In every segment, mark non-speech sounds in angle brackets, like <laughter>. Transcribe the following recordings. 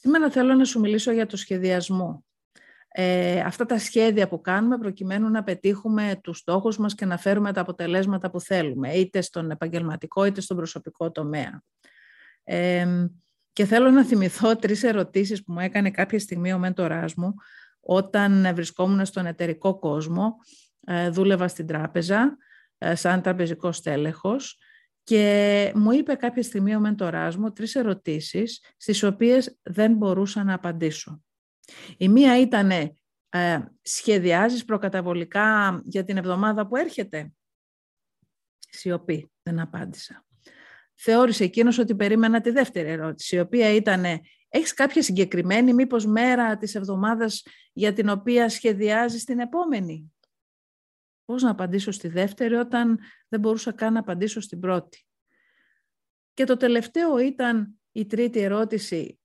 Σήμερα θέλω να σου μιλήσω για το σχεδιασμό. Ε, αυτά τα σχέδια που κάνουμε προκειμένου να πετύχουμε τους στόχους μας και να φέρουμε τα αποτελέσματα που θέλουμε, είτε στον επαγγελματικό είτε στον προσωπικό τομέα. Ε, και θέλω να θυμηθώ τρεις ερωτήσεις που μου έκανε κάποια στιγμή ο μέντοράς μου όταν βρισκόμουν στον εταιρικό κόσμο, ε, δούλευα στην τράπεζα ε, σαν τραπεζικός στέλεχος και μου είπε κάποια στιγμή ο μέντοράς μου τρεις ερωτήσεις στις οποίες δεν μπορούσα να απαντήσω. Η μία ήταν ε, σχεδιάζεις προκαταβολικά για την εβδομάδα που έρχεται; Σιωπή, δεν απάντησα. Θεώρησε εκείνος ότι περίμενα τη δεύτερη ερώτηση, η οποία ήταν έχεις κάποια συγκεκριμένη μήπως μέρα της εβδομάδας για την οποία σχεδιάζεις την επόμενη; Πώς να απαντήσω στη δεύτερη όταν δεν μπορούσα καν να απαντήσω στην πρώτη. Και το τελευταίο ήταν η τρίτη ερώτηση.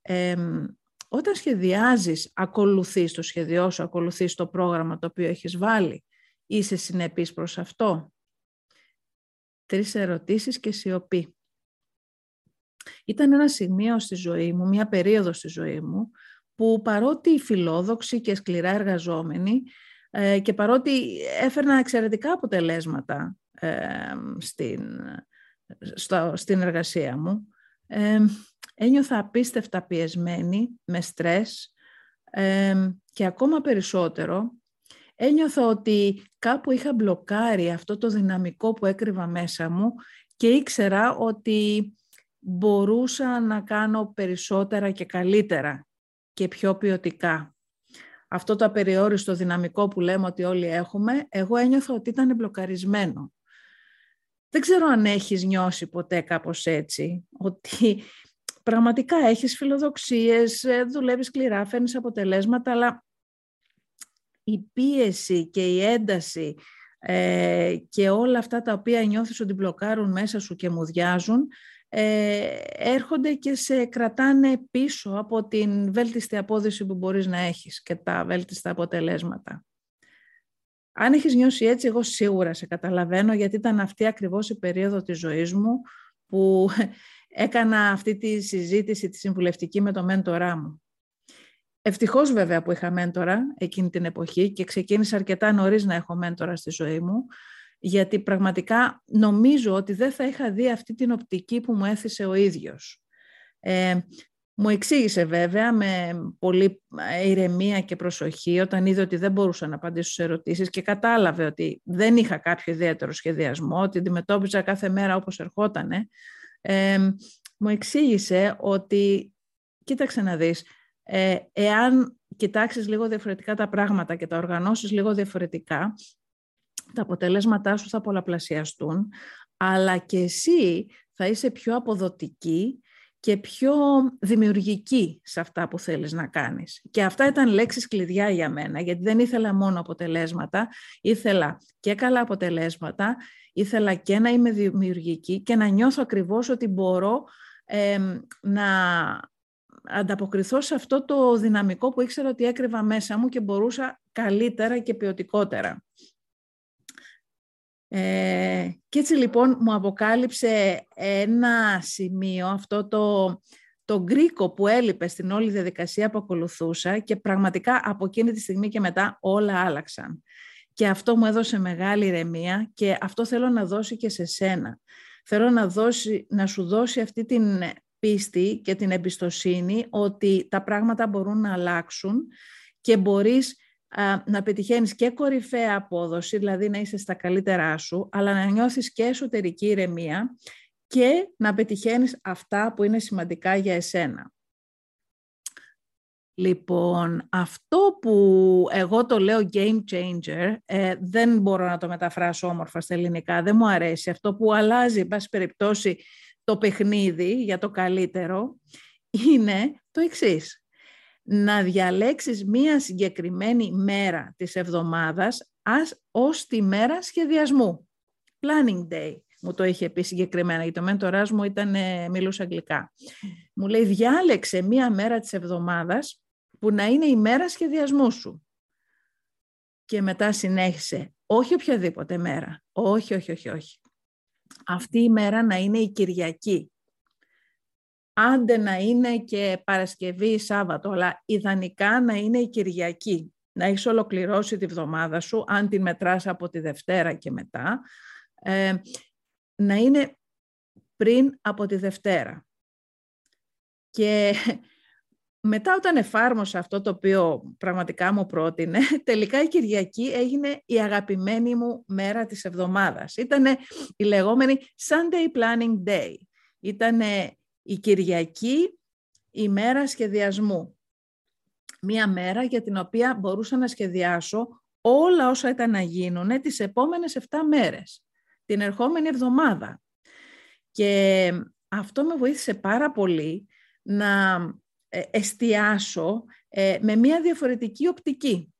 όταν σχεδιάζεις, ακολουθείς το σχεδιό σου, ακολουθείς το πρόγραμμα το οποίο έχεις βάλει. Είσαι συνεπής προς αυτό; Τρεις ερωτήσεις και σιωπή. Ήταν ένα σημείο στη ζωή μου, μια περίοδος στη ζωή μου, που παρότι φιλόδοξη και σκληρά εργαζόμενη ε, και παρότι έφερνα εξαιρετικά αποτελέσματα ε, στην, στην εργασία μου, ε, ένιωθα απίστευτα πιεσμένη, με στρες και ακόμα περισσότερο ένιωθα ότι κάπου είχα μπλοκάρει αυτό το δυναμικό που έκρυβα μέσα μου και ήξερα ότι μπορούσα να κάνω περισσότερα και καλύτερα και πιο ποιοτικά. Αυτό το απεριόριστο δυναμικό που λέμε ότι όλοι έχουμε, εγώ ένιωθα ότι ήταν μπλοκαρισμένο. Δεν ξέρω αν έχεις νιώσει ποτέ κάπως έτσι, ότι πραγματικά έχεις φιλοδοξίες, ε, δουλεύεις σκληρά, φέρνεις αποτελέσματα, αλλά η πίεση και η ένταση ε, και όλα αυτά τα οποία νιώθεις ότι μπλοκάρουν μέσα σου και μουδιάζουν, ε, έρχονται και σε κρατάνε πίσω από την βέλτιστη απόδοση που μπορείς να έχεις και τα βέλτιστα αποτελέσματα. Αν έχεις νιώσει έτσι, εγώ σίγουρα σε καταλαβαίνω, γιατί ήταν αυτή ακριβώς η περίοδο της ζωής μου που <laughs> έκανα αυτή τη συζήτηση, τη συμβουλευτική με το μέντορά μου. Ευτυχώς βέβαια που είχα μέντορα εκείνη την εποχή και ξεκίνησα αρκετά νωρίς να έχω μέντορα στη ζωή μου, γιατί πραγματικά νομίζω ότι δεν θα είχα δει αυτή την οπτική που μου έθεσε ο ίδιος. Ε, μου εξήγησε βέβαια με πολύ ηρεμία και προσοχή όταν είδε ότι δεν μπορούσα να απαντήσω σε ερωτήσεις και κατάλαβε ότι δεν είχα κάποιο ιδιαίτερο σχεδιασμό, ότι αντιμετώπιζα κάθε μέρα όπως ερχότανε. Ε, μου εξήγησε ότι, κοίταξε να δεις, ε, εάν κοιτάξεις λίγο διαφορετικά τα πράγματα και τα οργανώσεις λίγο διαφορετικά, τα αποτελέσματά σου θα πολλαπλασιαστούν, αλλά και εσύ θα είσαι πιο αποδοτική και πιο δημιουργική σε αυτά που θέλεις να κάνεις. Και αυτά ήταν λέξεις κλειδιά για μένα, γιατί δεν ήθελα μόνο αποτελέσματα, ήθελα και καλά αποτελέσματα, ήθελα και να είμαι δημιουργική και να νιώθω ακριβώς ότι μπορώ να ανταποκριθώ σε αυτό το δυναμικό που ήξερα ότι έκρυβα μέσα μου και μπορούσα καλύτερα και ποιοτικότερα. Ε, και έτσι λοιπόν μου αποκάλυψε ένα σημείο, αυτό το, το γκρίκο που έλειπε στην όλη διαδικασία που ακολουθούσα και πραγματικά από εκείνη τη στιγμή και μετά όλα άλλαξαν. Και αυτό μου έδωσε μεγάλη ηρεμία και αυτό θέλω να δώσει και σε σένα. Θέλω να, δώσει, να σου δώσει αυτή την πίστη και την εμπιστοσύνη ότι τα πράγματα μπορούν να αλλάξουν και μπορείς να πετυχαίνεις και κορυφαία απόδοση, δηλαδή να είσαι στα καλύτερά σου, αλλά να νιώθεις και εσωτερική ηρεμία και να πετυχαίνεις αυτά που είναι σημαντικά για εσένα. Λοιπόν, αυτό που εγώ το λέω game changer, ε, δεν μπορώ να το μεταφράσω όμορφα στα ελληνικά, δεν μου αρέσει. Αυτό που αλλάζει, εν πάση περιπτώσει, το παιχνίδι για το καλύτερο, είναι το εξής να διαλέξεις μία συγκεκριμένη μέρα της εβδομάδας ας, ως τη μέρα σχεδιασμού. Planning day, μου το είχε πει συγκεκριμένα, γιατί το μέντοράς μου ήταν, ε, μιλούσε αγγλικά. Μου λέει, διάλεξε μία μέρα της εβδομάδας που να είναι η μέρα σχεδιασμού σου. Και μετά συνέχισε, όχι οποιαδήποτε μέρα, όχι, όχι, όχι, όχι. Αυτή η μέρα να είναι η Κυριακή. Άντε να είναι και Παρασκευή ή Σάββατο, αλλά ιδανικά να είναι η Κυριακή. Να έχεις ολοκληρώσει τη βδομάδα σου, αν την μετράς από τη Δευτέρα και μετά, ε, να είναι πριν από τη Δευτέρα. Και <laughs> μετά όταν εφάρμοσα αυτό το οποίο πραγματικά μου πρότεινε, <laughs> τελικά η Κυριακή έγινε η αγαπημένη μου μέρα της εβδομάδας. Ήτανε η λεγόμενη Sunday Planning Day. Ήτανε η Κυριακή η μέρα σχεδιασμού. Μία μέρα για την οποία μπορούσα να σχεδιάσω όλα όσα ήταν να γίνουν τις επόμενες 7 μέρες, την ερχόμενη εβδομάδα. Και αυτό με βοήθησε πάρα πολύ να ε, εστιάσω ε, με μία διαφορετική οπτική.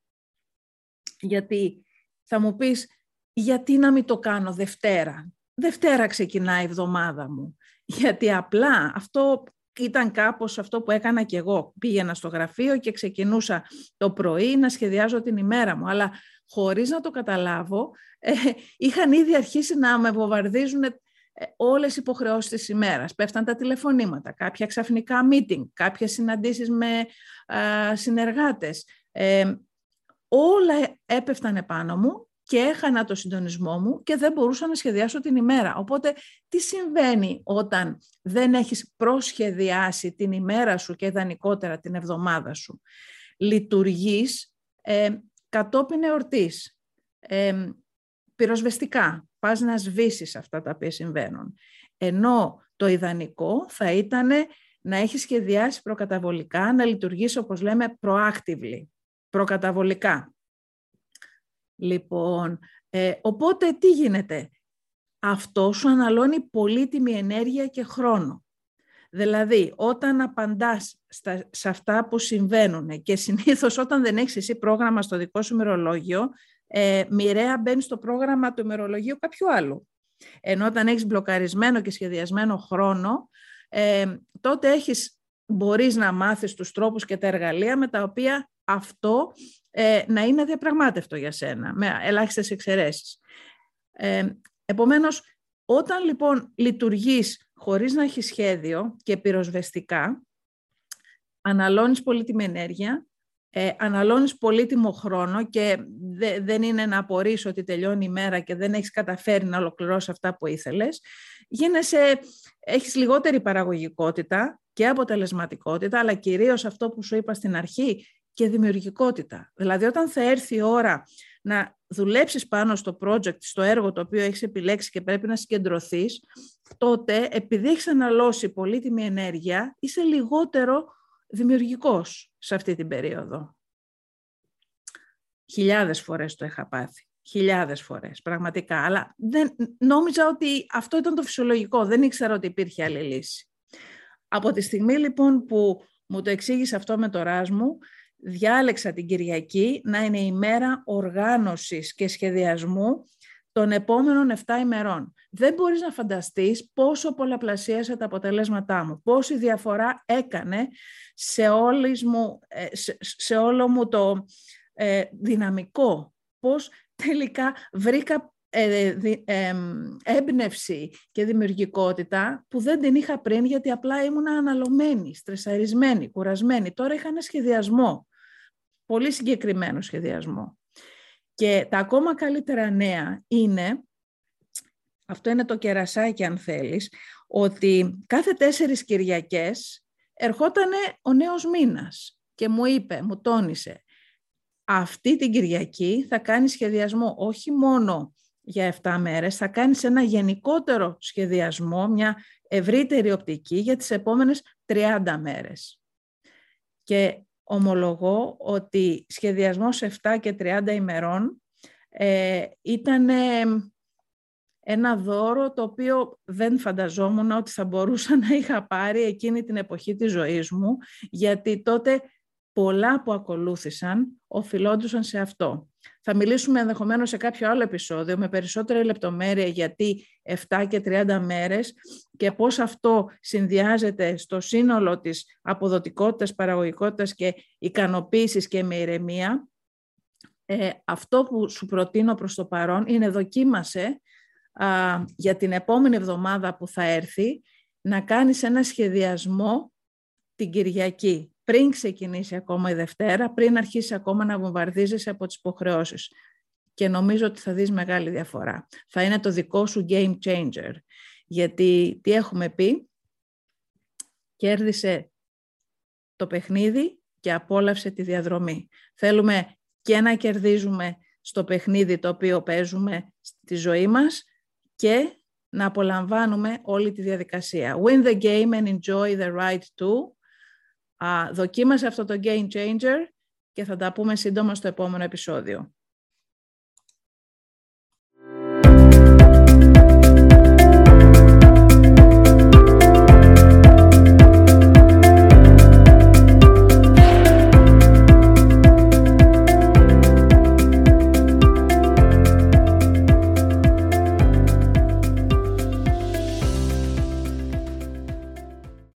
Γιατί θα μου πεις, γιατί να μην το κάνω Δευτέρα; Δευτέρα ξεκινάει η εβδομάδα μου. Γιατί απλά αυτό ήταν κάπως αυτό που έκανα και εγώ. Πήγαινα στο γραφείο και ξεκινούσα το πρωί να σχεδιάζω την ημέρα μου. Αλλά χωρίς να το καταλάβω, ε, είχαν ήδη αρχίσει να με βομβαρδίζουν ε, όλες οι υποχρεώσεις της ημέρας. Πέφταν τα τηλεφωνήματα, κάποια ξαφνικά meeting, κάποιες συναντήσεις με συνεργάτες. Ε, όλα έπεφταν επάνω μου και έχανα το συντονισμό μου και δεν μπορούσα να σχεδιάσω την ημέρα. Οπότε, τι συμβαίνει όταν δεν έχεις προσχεδιάσει την ημέρα σου και ιδανικότερα την εβδομάδα σου; Λειτουργείς ε, κατόπιν εορτής, ε, πυροσβεστικά, πας να σβήσεις αυτά τα οποία συμβαίνουν. Ενώ το ιδανικό θα ήταν να έχεις σχεδιάσει προκαταβολικά, να λειτουργήσει όπως λέμε proactively, προκαταβολικά. Λοιπόν, ε, οπότε τι γίνεται; Αυτό σου αναλώνει πολύτιμη ενέργεια και χρόνο. Δηλαδή, όταν απαντάς στα, σε αυτά που συμβαίνουν και συνήθως όταν δεν έχεις εσύ πρόγραμμα στο δικό σου μυρολόγιο, ε, μοιραία μπαίνει στο πρόγραμμα του ημερολογίου κάποιου άλλου. Ενώ όταν έχεις μπλοκαρισμένο και σχεδιασμένο χρόνο, ε, τότε έχεις, μπορείς να μάθεις τους τρόπους και τα εργαλεία με τα οποία αυτό ε, να είναι διαπραγμάτευτο για σένα, με ελάχιστες εξαιρέσεις. Ε, επομένως, όταν λοιπόν λειτουργείς χωρίς να έχεις σχέδιο και πυροσβεστικά, αναλώνεις πολύτιμη ενέργεια, ε, αναλώνεις πολύτιμο χρόνο και δεν είναι να απορρίσω ότι τελειώνει η μέρα και δεν έχεις καταφέρει να ολοκληρώσεις αυτά που ήθελες. Γίνεσαι, έχεις λιγότερη παραγωγικότητα και αποτελεσματικότητα, αλλά κυρίως αυτό που σου είπα στην αρχή και δημιουργικότητα. Δηλαδή όταν θα έρθει η ώρα να δουλέψεις πάνω στο project, στο έργο το οποίο έχεις επιλέξει και πρέπει να συγκεντρωθείς, τότε επειδή έχεις αναλώσει πολύτιμη ενέργεια, είσαι λιγότερο δημιουργικός σε αυτή την περίοδο. Χιλιάδες φορές το είχα πάθει. Χιλιάδες φορές, πραγματικά. Αλλά δεν, νόμιζα ότι αυτό ήταν το φυσιολογικό. Δεν ήξερα ότι υπήρχε άλλη λύση. Από τη στιγμή λοιπόν που μου το εξήγησε αυτό με το ράς μου, διάλεξα την Κυριακή να είναι η μέρα οργάνωσης και σχεδιασμού των επόμενων 7 ημερών. Δεν μπορείς να φανταστείς πόσο πολλαπλασίασε τα αποτελέσματά μου, πόση διαφορά έκανε σε, μου, ε, σε, όλο μου το ε, δυναμικό, πώς τελικά βρήκα ε, έμπνευση και δημιουργικότητα που δεν την είχα πριν γιατί απλά ήμουν αναλωμένη, στρεσαρισμένη, κουρασμένη. Τώρα είχα ένα σχεδιασμό, πολύ συγκεκριμένο σχεδιασμό. Και τα ακόμα καλύτερα νέα είναι, αυτό είναι το κερασάκι αν θέλεις, ότι κάθε τέσσερις Κυριακές ερχόταν ο νέος μήνας και μου είπε, μου τόνισε, αυτή την Κυριακή θα κάνεις σχεδιασμό όχι μόνο για 7 μέρες, θα κάνεις ένα γενικότερο σχεδιασμό, μια ευρύτερη οπτική για τις επόμενες 30 μέρες. Και ομολογώ ότι σχεδιασμός 7 και 30 ημερών ε, ήταν ένα δώρο το οποίο δεν φανταζόμουν ότι θα μπορούσα να είχα πάρει εκείνη την εποχή της ζωής μου, γιατί τότε πολλά που ακολούθησαν οφειλόντουσαν σε αυτό. Θα μιλήσουμε ενδεχομένως σε κάποιο άλλο επεισόδιο με περισσότερη λεπτομέρεια γιατί 7 και 30 μέρες και πώς αυτό συνδυάζεται στο σύνολο της αποδοτικότητας, παραγωγικότητας και ικανοποίησης και με ηρεμία. Ε, αυτό που σου προτείνω προς το παρόν είναι δοκίμασε για την επόμενη εβδομάδα που θα έρθει να κάνεις ένα σχεδιασμό την Κυριακή, πριν ξεκινήσει ακόμα η Δευτέρα, πριν αρχίσει ακόμα να βομβαρδίζεσαι από τις υποχρεώσεις. Και νομίζω ότι θα δεις μεγάλη διαφορά. Θα είναι το δικό σου game changer. Γιατί τι έχουμε πει, κέρδισε το παιχνίδι και απόλαυσε τη διαδρομή. Θέλουμε και να κερδίζουμε στο παιχνίδι το οποίο παίζουμε στη ζωή μας και να απολαμβάνουμε όλη τη διαδικασία. Win the game and enjoy the ride too. Α, δοκίμασε αυτό το game changer και θα τα πούμε σύντομα στο επόμενο επεισόδιο.